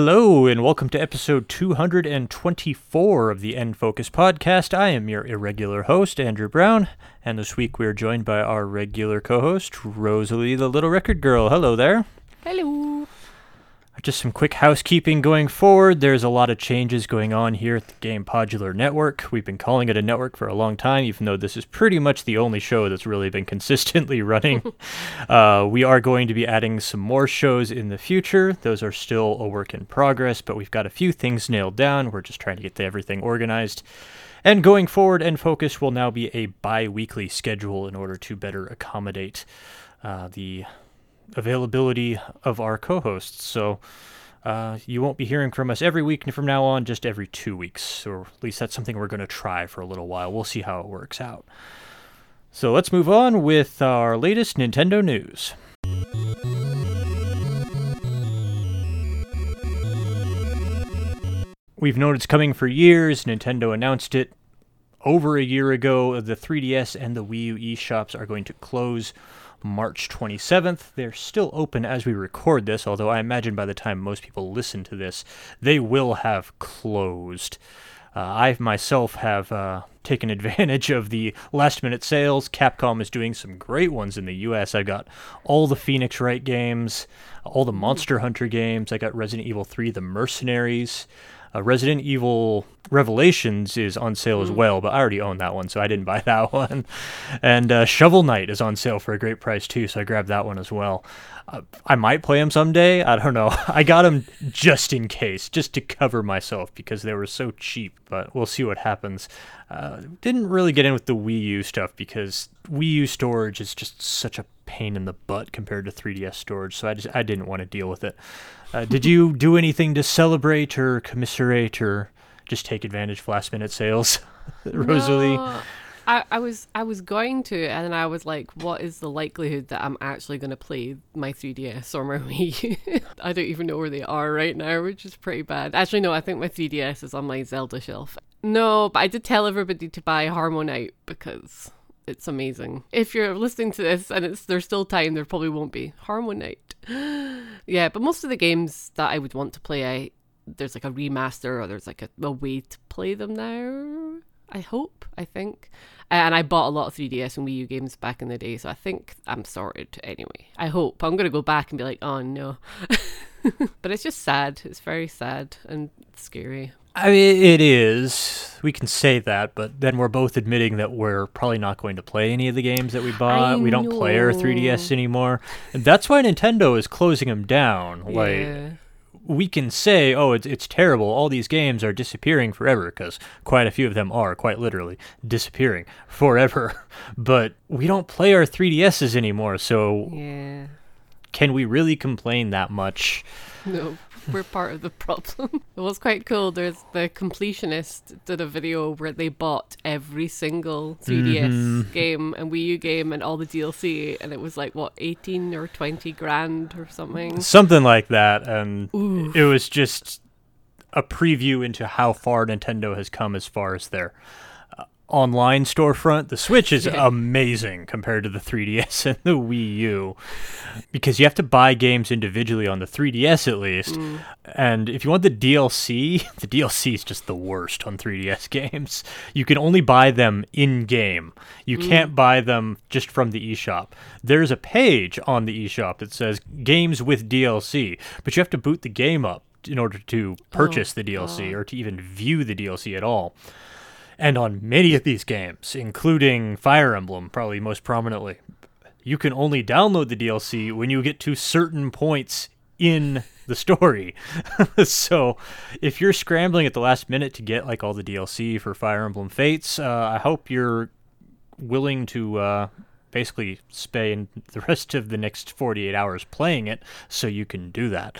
Hello, and welcome to episode 224 of the N Focus podcast. I am your irregular host, Andrew Brown, and this week we are joined by our regular co host, Rosalie the Little Record Girl. Hello there. Hello. Just some quick housekeeping going forward. There's a lot of changes going on here at the Game Podular Network. We've been calling it a network for a long time, even though this is pretty much the only show that's really been consistently running. uh, we are going to be adding some more shows in the future. Those are still a work in progress, but we've got a few things nailed down. We're just trying to get everything organized. And going forward, N Focus will now be a bi weekly schedule in order to better accommodate uh, the availability of our co-hosts. So uh, you won't be hearing from us every week from now on, just every two weeks, or at least that's something we're going to try for a little while. We'll see how it works out. So let's move on with our latest Nintendo news. We've known it's coming for years. Nintendo announced it over a year ago. The 3DS and the Wii U eShops are going to close March 27th. They're still open as we record this, although I imagine by the time most people listen to this, they will have closed. Uh, I myself have uh, taken advantage of the last minute sales. Capcom is doing some great ones in the US. I got all the Phoenix Wright games, all the Monster Hunter games. I got Resident Evil 3 The Mercenaries. Uh, Resident Evil Revelations is on sale as well, but I already own that one, so I didn't buy that one. And uh, Shovel Knight is on sale for a great price too, so I grabbed that one as well. Uh, I might play them someday. I don't know. I got them just in case, just to cover myself because they were so cheap. But we'll see what happens. Uh, didn't really get in with the Wii U stuff because Wii U storage is just such a pain in the butt compared to 3DS storage, so I just I didn't want to deal with it. Uh, did you do anything to celebrate or commiserate or just take advantage of last minute sales, Rosalie? No, I, I was I was going to, and I was like, what is the likelihood that I'm actually going to play my 3DS or my Wii? I don't even know where they are right now, which is pretty bad. Actually, no, I think my 3DS is on my Zelda shelf. No, but I did tell everybody to buy HarmoKnight because it's amazing. If you're listening to this and it's there's still time, there probably won't be HarmoKnight. yeah, but most of the games that I would want to play, I there's like a remaster or there's like a, a way to play them now. I hope, I think. And I bought a lot of 3DS and Wii U games back in the day, so I think I'm sorted anyway. I hope. I'm going to go back and be like, oh no. but it's just sad. It's very sad and scary. I mean, it is. We can say that, but then we're both admitting that we're probably not going to play any of the games that we bought. I we don't play our 3DS anymore. And that's why Nintendo is closing them down. Like, yeah. we can say, oh, it's, it's terrible. All these games are disappearing forever, because quite a few of them are, quite literally, disappearing forever. But we don't play our 3DSs anymore, so Yeah. can we really complain that much? No, we're part of the problem. it was quite cool. There's the completionist did a video where they bought every single 3DS Mhm. game and Wii U game and all the DLC, and it was like what 18 or 20 grand or something. Something like that. And Ooh. it was just a preview into how far Nintendo has come as far as their online storefront. The Switch is amazing compared to the 3DS and the Wii U because you have to buy games individually on the 3DS at least. Mm. And if you want the DLC, the DLC is just the worst on 3DS games. You can only buy them in game. You can't buy them just from the eShop. There's a page on the eShop that says games with DLC, but you have to boot the game up in order to purchase the DLC or to even view the DLC at all. And on many of these games, including Fire Emblem, probably most prominently, you can only download the DLC when you get to certain points in the story. so, if you're scrambling at the last minute to get like all the DLC for Fire Emblem Fates, uh, I hope you're willing to uh, basically spend the rest of the next 48 hours playing it so you can do that.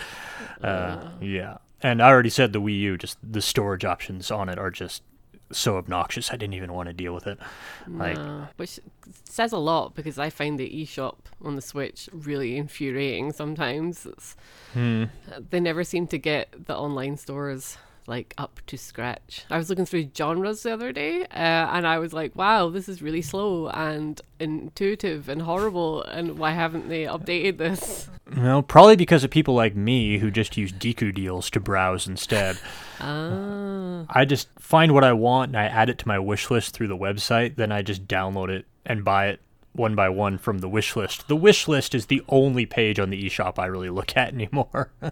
Uh, yeah. And I already said the Wii U, just the storage options on it are just so obnoxious. I didn't even want to deal with it. Like, No, which says a lot because I find the eShop on the Switch really infuriating sometimes. It's, hmm. they never seem to get the online stores like up to scratch. I was looking through genres the other day, uh, and I was like, "Wow, this is really slow and intuitive and horrible." And why haven't they updated this? Well, probably because of people like me who just use Deku deals to browse instead. Ah, I just find what I want and I add it to my wish list through the website. Then I just download it and buy it one by one from the wish list. The wish list is the only page on the eShop I really look at anymore. ah.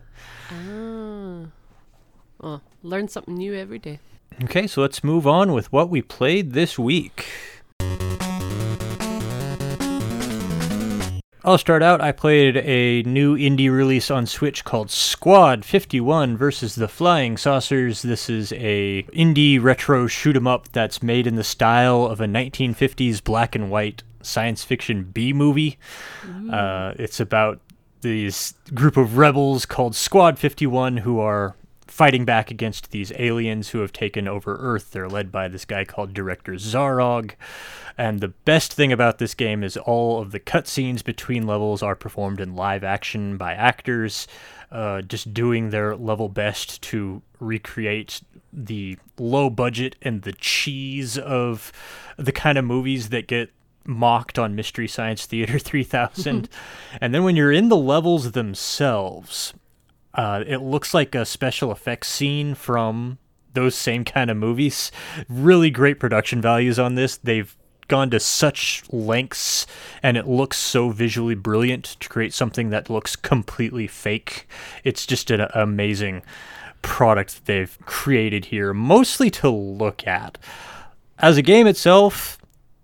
Well, learn something new every day. okay, so let's move on with what we played this week. I'll start out. I played a new indie release on Switch called Squad 51 versus the Flying Saucers. This is a indie retro shoot 'em up that's made in the style of a 1950s black and white science fiction B movie. Uh, it's about these group of rebels called Squad 51 who are fighting back against these aliens who have taken over Earth. They're led by this guy called Director Zarog. And the best thing about this game is all of the cutscenes between levels are performed in live action by actors, uh, just doing their level best to recreate the low budget and the cheese of the kind of movies that get mocked on Mystery Science Theater 3000. and then when you're in the levels themselves, uh, it looks like a special effects scene from those same kind of movies. Really great production values on this. They've gone to such lengths and it looks so visually brilliant to create something that looks completely fake. It's just an amazing product that they've created here, mostly to look at. As a game itself,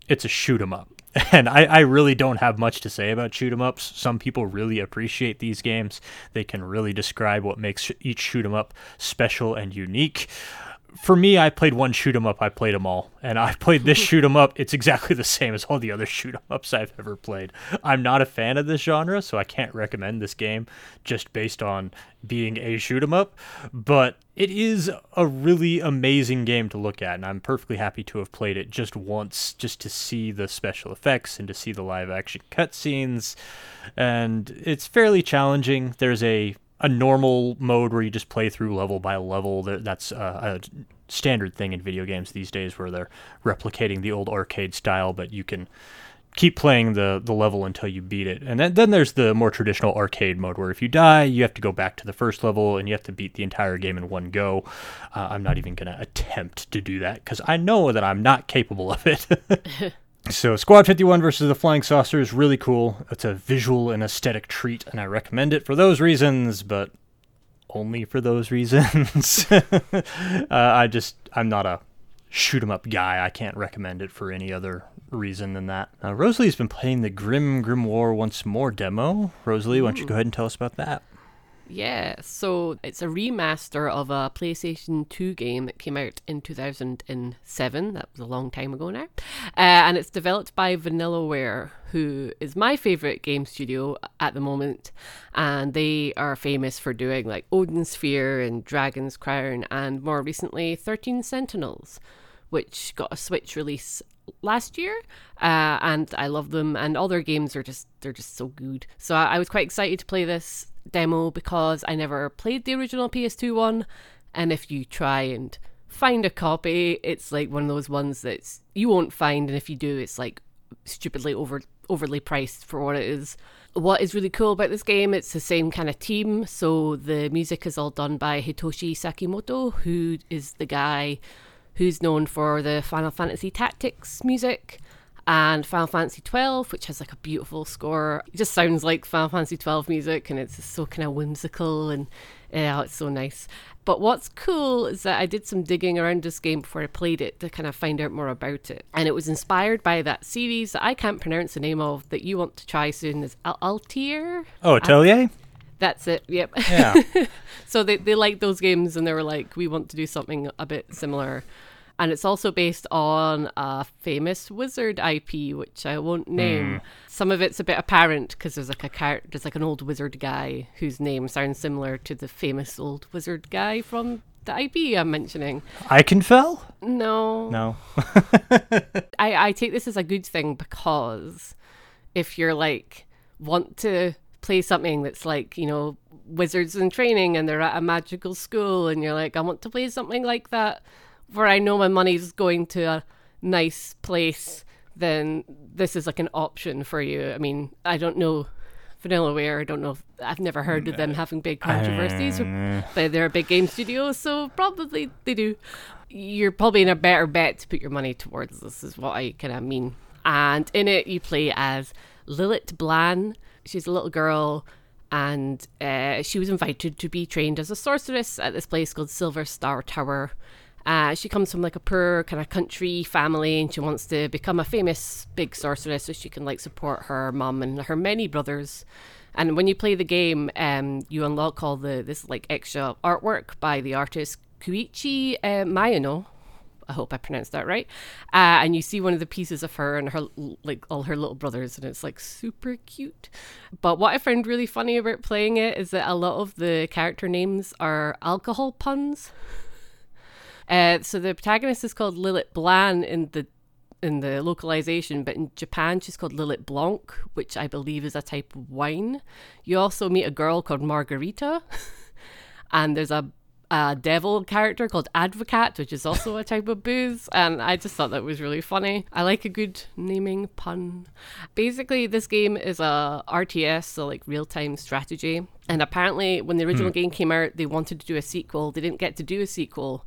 it's a shoot 'em up. And I, I really don't have much to say about shoot 'em ups. Some people really appreciate these games. They can really describe what makes each shoot 'em up special and unique. For me, I played one shoot 'em up. I played them all, and I played this shoot 'em up. It's exactly the same as all the other shoot 'em ups I've ever played. I'm not a fan of this genre, so I can't recommend this game just based on being a shoot 'em up. But it is a really amazing game to look at, and I'm perfectly happy to have played it just once, just to see the special effects and to see the live action cutscenes. And it's fairly challenging. There's a a normal mode where you just play through level by level. That's uh, a standard thing in video games these days, where they're replicating the old arcade style, but you can keep playing the the level until you beat it. And then then there's the more traditional arcade mode where if you die, you have to go back to the first level and you have to beat the entire game in one go. Uh, I'm not even going to attempt to do that cuz I know that I'm not capable of it. so Squad 51 versus the Flying Saucer is really cool. It's a visual and aesthetic treat and I recommend it for those reasons, but only for those reasons. uh, I just I'm not a shoot 'em up guy. I can't recommend it for any other reason than that. Uh, Rosalie's been playing the Grim Grimoire Once More demo. Rosalie, why don't you go ahead and tell us about that? Yeah, so it's a remaster of a PlayStation 2 game that came out in 2007. That was a long time ago now. Uh, and it's developed by Vanillaware, who is my favorite game studio at the moment. And they are famous for doing like Odin Sphere and Dragon's Crown, and more recently, 13 Sentinels, which got a Switch release last year uh, and i love them and all their games are just they're just so good so I, I was quite excited to play this demo because i never played the original ps2 one. And if you try and find a copy it's like one of those ones that you won't find and if you do it's like stupidly over overly priced for what it is. What is really cool about this game it's the same kind of team. So the music is all done by hitoshi sakimoto who is the guy who's known for the Final Fantasy Tactics music and Final Fantasy 12, which has like a beautiful score. It just sounds like Final Fantasy 12 music and it's just so kind of whimsical and yeah, it's so nice. But what's cool is that I did some digging around this game before I played it to kind of find out more about it. And it was inspired by that series that I can't pronounce the name of that you want to try soon is Al- Altair. Oh, Atelier? That's it. Yep. Yeah. so they, they liked those games and they were like, we want to do something a bit similar. And it's also based on a famous wizard IP, which I won't hmm. name. Some of it's a bit apparent because there's like a char- there's like an old wizard guy whose name sounds similar to the famous old wizard guy from the IP I'm mentioning. I can Eichenfell? No, No. I, I take this as a good thing because if you're like want to play something that's like you know wizards in training and they're at a magical school and you're like, I want to play something like that where I know my money's going to a nice place, then this is like an option for you. I mean, I don't know Vanillaware. I don't know. If, I've never heard of them having big controversies, but they're a big game studio, so probably they do. You're probably in a better bet to put your money towards this. Is what I kind of mean. And in it, you play as Lilith Blan. She's a little girl, and uh, she was invited to be trained as a sorceress at this place called Silver Star Tower. Uh, she comes from like a poor kind of country family and she wants to become a famous big sorceress so she can like support her mum and her many brothers. And when you play the game, um, you unlock all the this like extra artwork by the artist Koichi uh, Mayano. I hope I pronounced that right. Uh, and you see one of the pieces of her and her like all her little brothers, and it's like super cute. But what I found really funny about playing it is that a lot of the character names are alcohol puns. Uh, so the protagonist is called Lilith Blan in the in the localization, but in Japan she's called Lilith Blanc, which I believe is a type of wine. You also meet a girl called Margarita, and there's a, a devil character called Advocat, which is also a type of booze. And I just thought that was really funny. I like a good naming pun. Basically, this game is a RTS, so like real time strategy. And apparently, when the original hmm. game came out, they wanted to do a sequel. They didn't get to do a sequel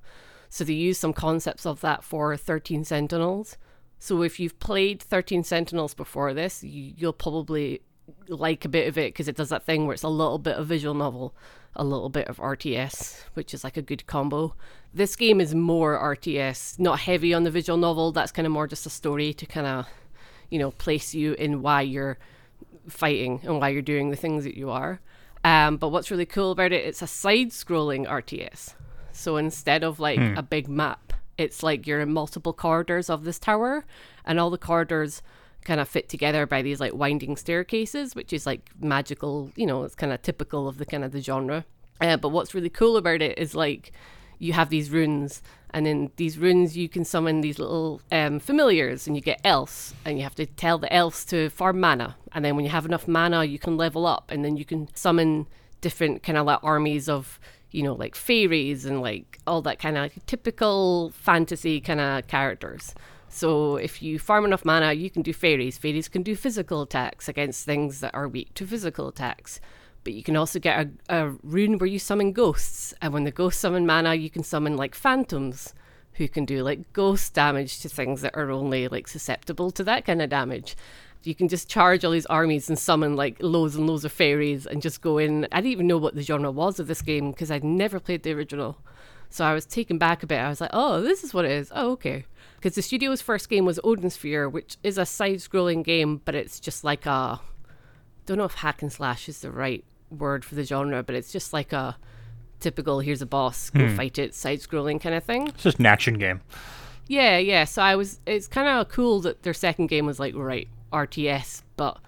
so they use some concepts of that for 13 Sentinels. So if you've played 13 Sentinels before this, you, will probably like a bit of it because it does that thing where it's a little bit of visual novel, a little bit of RTS, which is like a good combo. This game is more RTS, not heavy on the visual novel. That's kind of more just a story to kind of, you know, place you in why you're fighting and why you're doing the things that you are. Um, but what's really cool about it, it's a side scrolling RTS. So instead of like hmm. a big map, it's like you're in multiple corridors of this tower, and all the corridors kind of fit together by these like winding staircases, which is like magical. You know, it's kind of typical of the kind of the genre. Uh, but what's really cool about it is like you have these runes, and in these runes you can summon these little um, familiars, and you get elves, and you have to tell the elves to farm mana, and then when you have enough mana, you can level up, and then you can summon different kind of like armies of you know, like fairies and like all that kind of typical fantasy kind of characters. So if you farm enough mana, you can do fairies. Fairies can do physical attacks against things that are weak to physical attacks. But you can also get a, a rune where you summon ghosts. And when the ghosts summon mana, you can summon like phantoms who can do like ghost damage to things that are only like susceptible to that kind of damage you can just charge all these armies and summon like loads and loads of fairies and just go in. I didn't even know what the genre was of this game because I'd never played the original. So I was taken back a bit. I was like, oh, this is what it is. Oh, okay. Because the studio's first game was Odin Sphere, which is a side scrolling game, but it's just like a. Don't know if hack and slash is the right word for the genre, but it's just like a typical here's a boss, go hmm. fight it, side scrolling kind of thing. It's just an action game. Yeah, yeah. So I was. It's kind of cool that their second game was like, right, RTS, but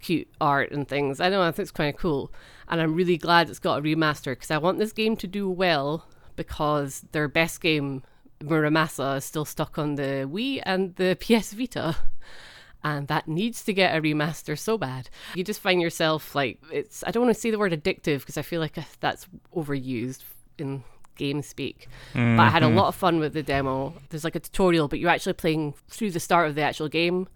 cute art and things. I know, I think it's kind of cool. And I'm really glad it's got a remaster because I want this game to do well because their best game, Muramasa, is still stuck on the Wii and the PS Vita. And that needs to get a remaster so bad. You just find yourself like, it's, I don't want to say the word addictive because I feel like that's overused in game speak. Mm-hmm. But I had a mm-hmm. lot of fun with the demo. There's like a tutorial, but you're actually playing through the start of the actual game.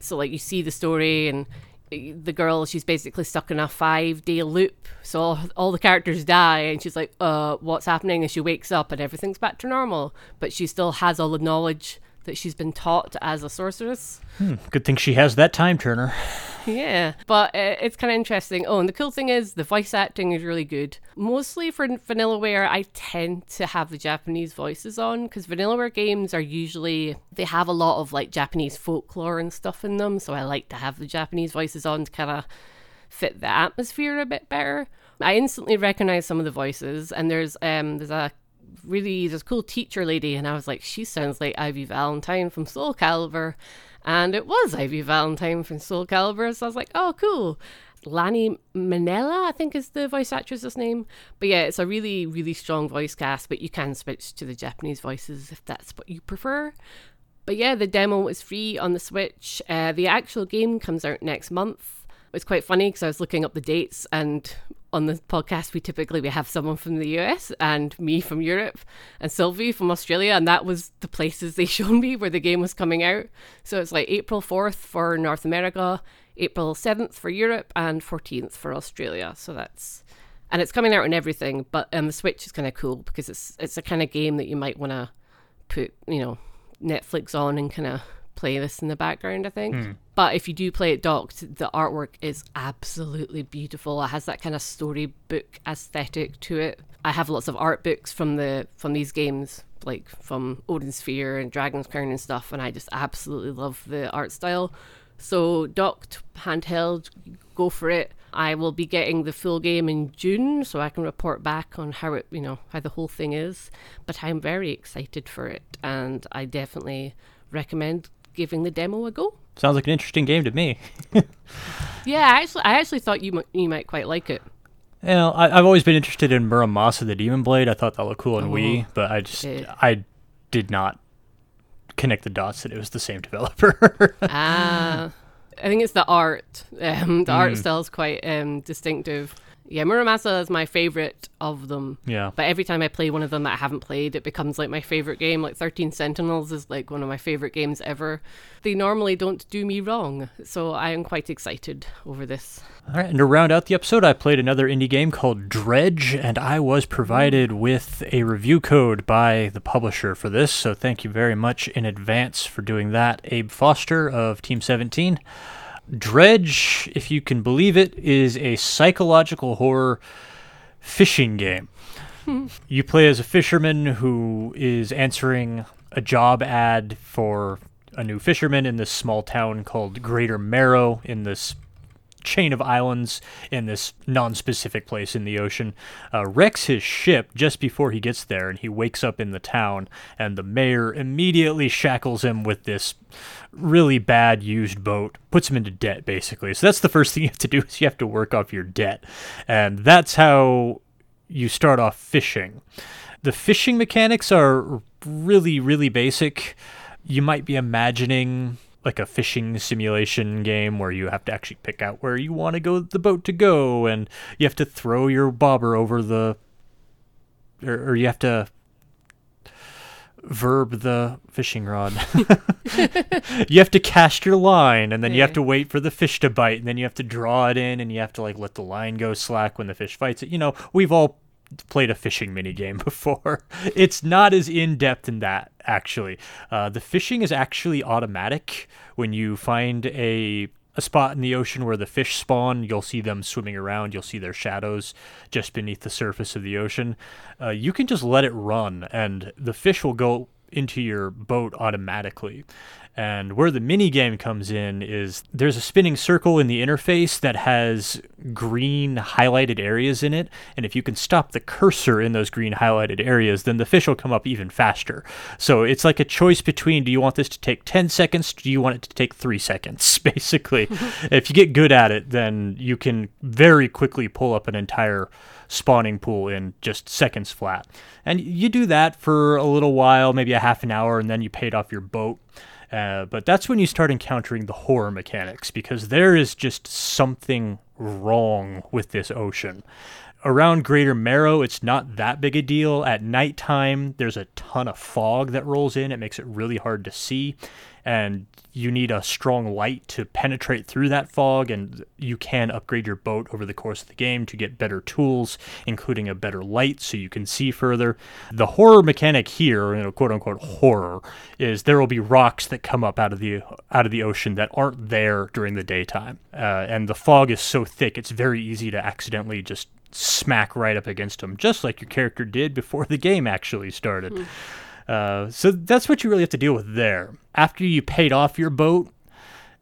So like you see the story and the girl she's basically stuck in a five day loop. So all, all, the characters die and she's like uh what's happening? And she wakes up and everything's back to normal but she still has all the knowledge that she's been taught as a sorceress. Hmm, good thing she has that time turner. yeah, but uh, it's kind of interesting. Oh, and the cool thing is the voice acting is really good. Mostly for Vanillaware, I tend to have the Japanese voices on because Vanillaware games are usually they have a lot of like Japanese folklore and stuff in them, so I like to have the Japanese voices on to kind of fit the atmosphere a bit better. I instantly recognize some of the voices, and there's um there's a really this cool teacher lady, and I was like, she sounds like Ivy Valentine from Soul Calibur, and it was Ivy Valentine from Soul Calibur. So I was like, oh, cool. Lani Minella, I think is the voice actress's name. But yeah, it's a really, really strong voice cast, but you can switch to the Japanese voices if that's what you prefer. But yeah, the demo is free on the Switch. Uh, the actual game comes out next month. It's quite funny because I was looking up the dates and on the podcast we typically we have someone from the US and me from Europe and Sylvie from Australia and that was the places they showed me where the game was coming out. So it's like April 4th for North America, April 7th for Europe and 14th for Australia. So that's and it's coming out on everything, but um, the Switch is kind of cool because it's it's a kind of game that you might want to put, you know, Netflix on and kind of play this in the background, I think. Mm. But if you do play it docked, the artwork is absolutely beautiful. It has that kind of storybook aesthetic to it. I have lots of art books from the from these games, like from Odin Sphere and Dragon's Crown and stuff, and I just absolutely love the art style. So docked, handheld, go for it. I will be getting the full game in June, so I can report back on how it, you know, how the whole thing is. But I'm very excited for it, and I definitely recommend giving the demo a go. Sounds like an interesting game to me. yeah, I actually, I actually thought you might, you might quite like it. You know, I, have always been interested in Muramasa the Demon Blade. I thought that looked cool in oh, Wii, but I just it, I did not connect the dots that it was the same developer. Ah. I think it's the art. Um, the mm. art style is quite um, distinctive. Yeah, Muramasa is my favorite of them. Yeah. But every time I play one of them that I haven't played, it becomes like my favorite game. Like 13 Sentinels is like one of my favorite games ever. They normally don't do me wrong, so I am quite excited over this. All right, and to round out the episode, I played another indie game called Dredge, and I was provided with a review code by the publisher for this, so thank you very much in advance for doing that, Abe Foster of Team 17. Dredge, if you can believe it, is a psychological horror fishing game. you play as a fisherman who is answering a job ad for a new fisherman in this small town called Greater Marrow in this chain of islands in this non-specific place in the ocean. Uh, wrecks his ship just before he gets there and he wakes up in the town and the mayor immediately shackles him with this really bad used boat puts him into debt basically. So that's the first thing you have to do is you have to work off your debt. And that's how you start off fishing. The fishing mechanics are really really basic. You might be imagining like a fishing simulation game where you have to actually pick out where you want to go the boat to go and you have to throw your bobber over the or, or you have to verb the fishing rod. you have to cast your line and then yeah. you have to wait for the fish to bite and then you have to draw it in and you have to like let the line go slack when the fish fights it. You know, we've all played a fishing mini game before. It's not as in depth in that actually. Uh, the fishing is actually automatic. When you find a a spot in the ocean where the fish spawn, you'll see them swimming around. You'll see their shadows just beneath the surface of the ocean. Uh, you can just let it run, and the fish will go into your boat automatically. And where the mini game comes in is there's a spinning circle in the interface that has green highlighted areas in it. And if you can stop the cursor in those green highlighted areas, then the fish will come up even faster. So it's like a choice between do you want this to take 10 seconds? Do you want it to take three seconds? Basically, if you get good at it, then you can very quickly pull up an entire spawning pool in just seconds flat. And you do that for a little while, maybe a half an hour, and then you paid off your boat. Uh, but that's when you start encountering the horror mechanics because there is just something wrong with this ocean. Around Greater Marrow, it's not that big a deal. At nighttime, there's a ton of fog that rolls in. It makes it really hard to see and you need a strong light to penetrate through that fog and you can upgrade your boat over the course of the game to get better tools including a better light so you can see further the horror mechanic here you know quote unquote horror is there will be rocks that come up out of the out of the ocean that aren't there during the daytime uh, and the fog is so thick it's very easy to accidentally just smack right up against them just like your character did before the game actually started mm. Uh, so that's what you really have to deal with there. After you paid off your boat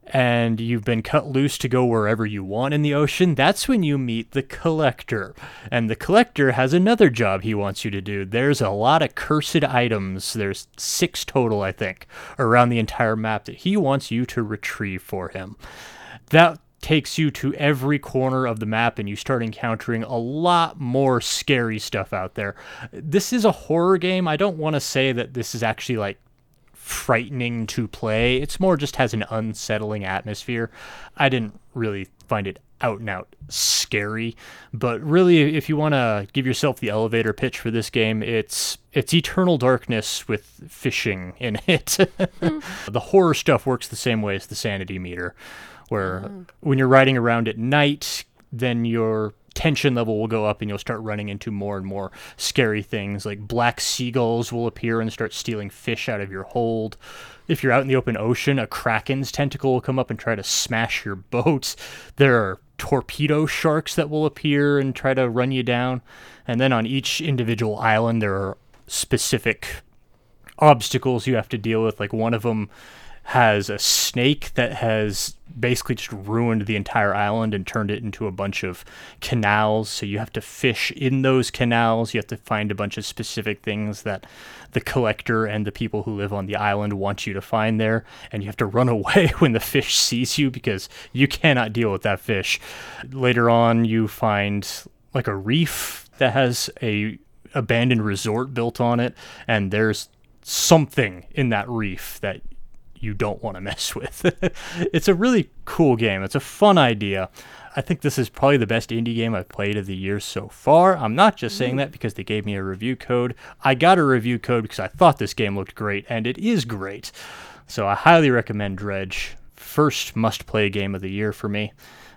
and you've been cut loose to go wherever you want in the ocean, that's when you meet the collector. And the collector has another job he wants you to do. There's a lot of cursed items, there's six total, I think, around the entire map that he wants you to retrieve for him. That takes you to every corner of the map and you start encountering a lot more scary stuff out there. This is a horror game. I don't want to say that this is actually like frightening to play. It's more just has an unsettling atmosphere. I didn't really find it out and out scary, but really if you want to give yourself the elevator pitch for this game, it's it's eternal darkness with fishing in it. Hmm. the horror stuff works the same way as the sanity meter where oh. when you're riding around at night, then your tension level will go up and you'll start running into more and more scary things like black seagulls will appear and start stealing fish out of your hold. If you're out in the open ocean, a kraken's tentacle will come up and try to smash your boat. There are torpedo sharks that will appear and try to run you down. And then on each individual island, there are specific obstacles you have to deal with. Like one of them has a snake that has basically just ruined the entire island and turned it into a bunch of canals. So you have to fish in those canals. You have to find a bunch of specific things that the collector and the people who live on the island want you to find there. And you have to run away when the fish sees you because you cannot deal with that fish. Later on, you find like a reef that has a abandoned resort built on it and there's something in that reef that you don't want to mess with. it's a really cool game. It's a fun idea. I think this is probably the best indie game I've played of the year so far. I'm not just saying mm-hmm. that because they gave me a review code. I got a review code because I thought this game looked great, and it is great. So I highly recommend Dredge. First must play game of the year for me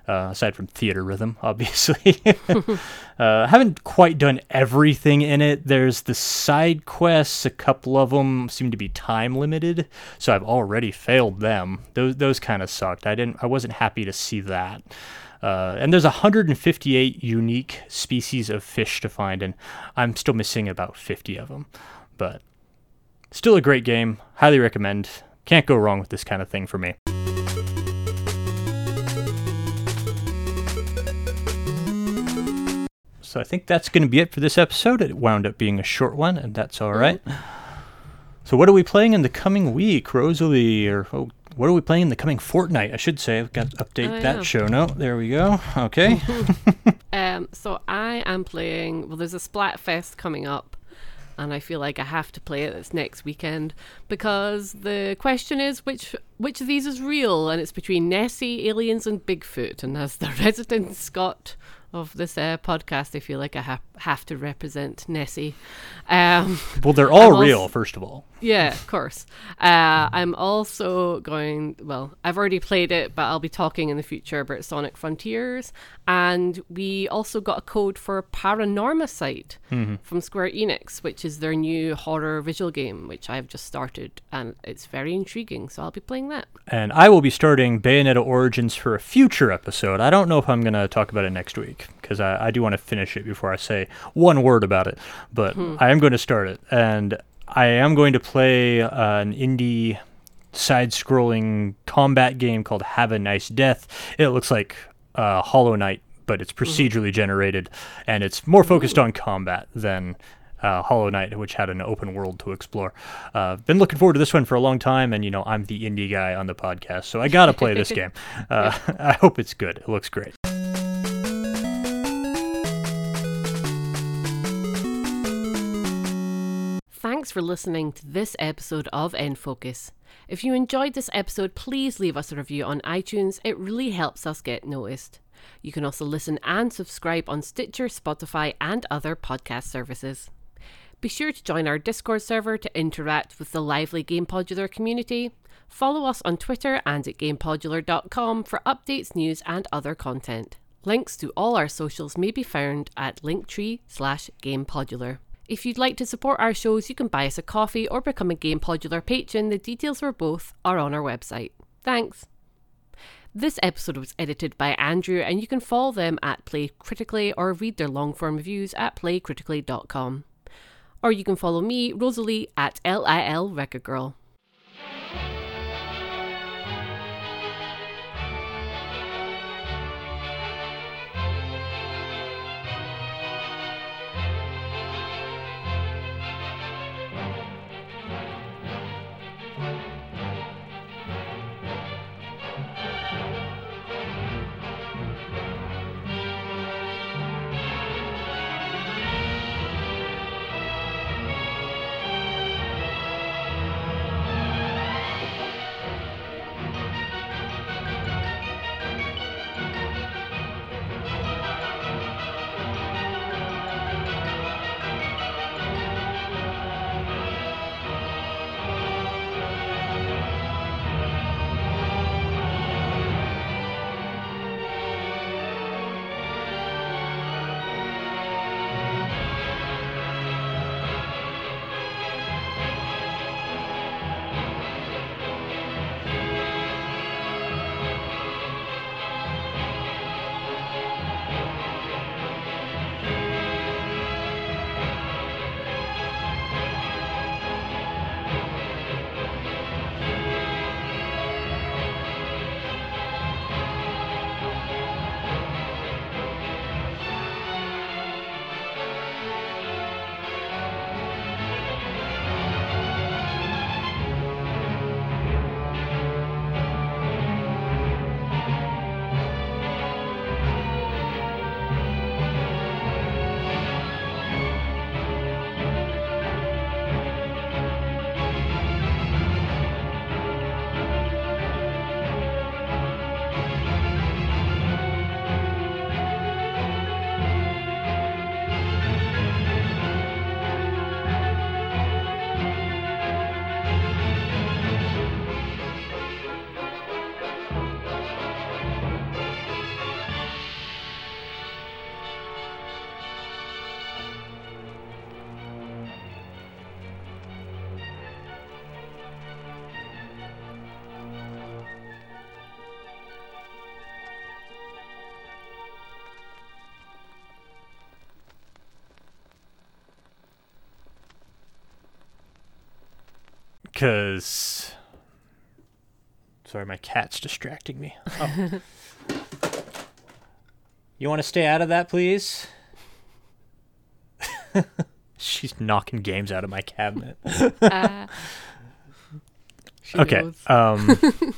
uh, aside from Theatrhythm, obviously. uh, haven't quite done everything in it. There's the side quests. A couple of them seem to be time limited, so I've already failed them. Those those kind of sucked. I didn't. I wasn't happy to see that. Uh, and there's 158 unique species of fish to find, and I'm still missing about 50 of them. But still a great game. Highly recommend. Can't go wrong with this kind of thing for me. So I think that's going to be it for this episode. It wound up being a short one, and that's all right. So what are we playing in the coming week, Rosalie? Or oh, what are we playing in the coming fortnight? I should say. I've got to update Oh, that yeah. show note. There we go. Okay. Um, so I am playing. Well, there's a Splatfest coming up, and I feel like I have to play it. It's next weekend because the question is which which of these is real, and it's between Nessie, aliens, and Bigfoot. And as the resident Scot of this uh, podcast, I feel like I ha- have to represent Nessie. Um, well, they're all I'm real. First of all. yeah, of course. Uh, I'm also going. Well, I've already played it, but I'll be talking in the future about Sonic Frontiers. And we also got a code for Paranormasight from Square Enix, which is their new horror visual game, which I've just started, and it's very intriguing. So I'll be playing that. And I will be starting Bayonetta Origins for a future episode. I don't know if I'm going to talk about it next week because I, I do want to finish it before I say one word about it. But I am going to start it. And I am going to play uh, an indie side scrolling combat game called Have a Nice Death. It looks like uh, Hollow Knight, but it's procedurally generated and it's more focused on combat than uh, Hollow Knight, which had an open world to explore. Uh, been looking forward to this one for a long time, and you know I'm the indie guy on the podcast, so I gotta play this game. Uh, I hope it's good. It looks great. Thanks for listening to this episode of N Focus. If you enjoyed this episode, please leave us a review on iTunes. It really helps us get noticed. You can also listen and subscribe on Stitcher, Spotify, and other podcast services. Be sure to join our Discord server to interact with the lively GamePodular community. Follow us on Twitter and at gamepodular.com for updates, news, and other content. Links to all our socials may be found at linktree slash gamepodular. If you'd like to support our shows, you can buy us a coffee or become a Game Podular patron. The details for both are on our website. Thanks. This episode was edited by Andrew, and you can follow them at Play Critically or read their long form reviews at playcritically.com. Or you can follow me, Rosalie, at LIL Record Girl. Because. Sorry, my cat's distracting me. Oh. you want to stay out of that, please? She's knocking games out of my cabinet. Uh, she okay. knows. Um,